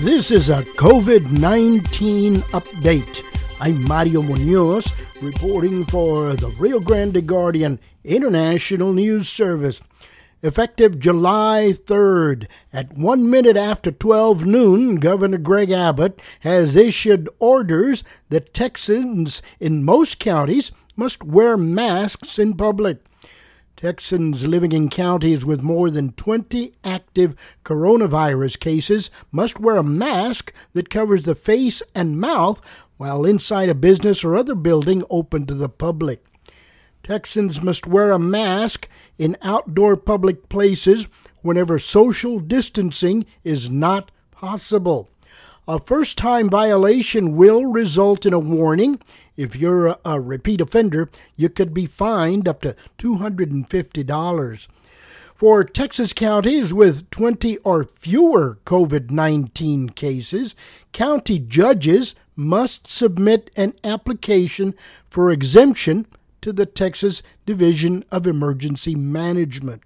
This is a COVID 19 update. I'm Mario Munoz reporting for the Rio Grande Guardian International News Service. Effective July 3rd, at one minute after 12 noon, Governor Greg Abbott has issued orders that Texans in most counties must wear masks in public. Texans living in counties with more than 20 active coronavirus cases must wear a mask that covers the face and mouth while inside a business or other building open to the public. Texans must wear a mask in outdoor public places whenever social distancing is not possible. A first time violation will result in a warning. If you're a, a, repeat offender, you could be fined up to $250. For Texas counties with 20 or fewer COVID 19 cases, county judges must submit an application for exemption to the Texas Division of Emergency Management.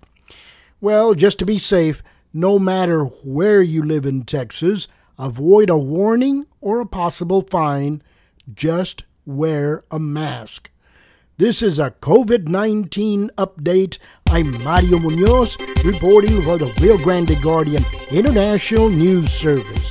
Well, just to be safe, no matter where you live in Texas, avoid a warning or a possible fine. Just wear a mask. This is a COVID 19 update. I'm Mario Munoz reporting for the Rio Grande Guardian International News Service.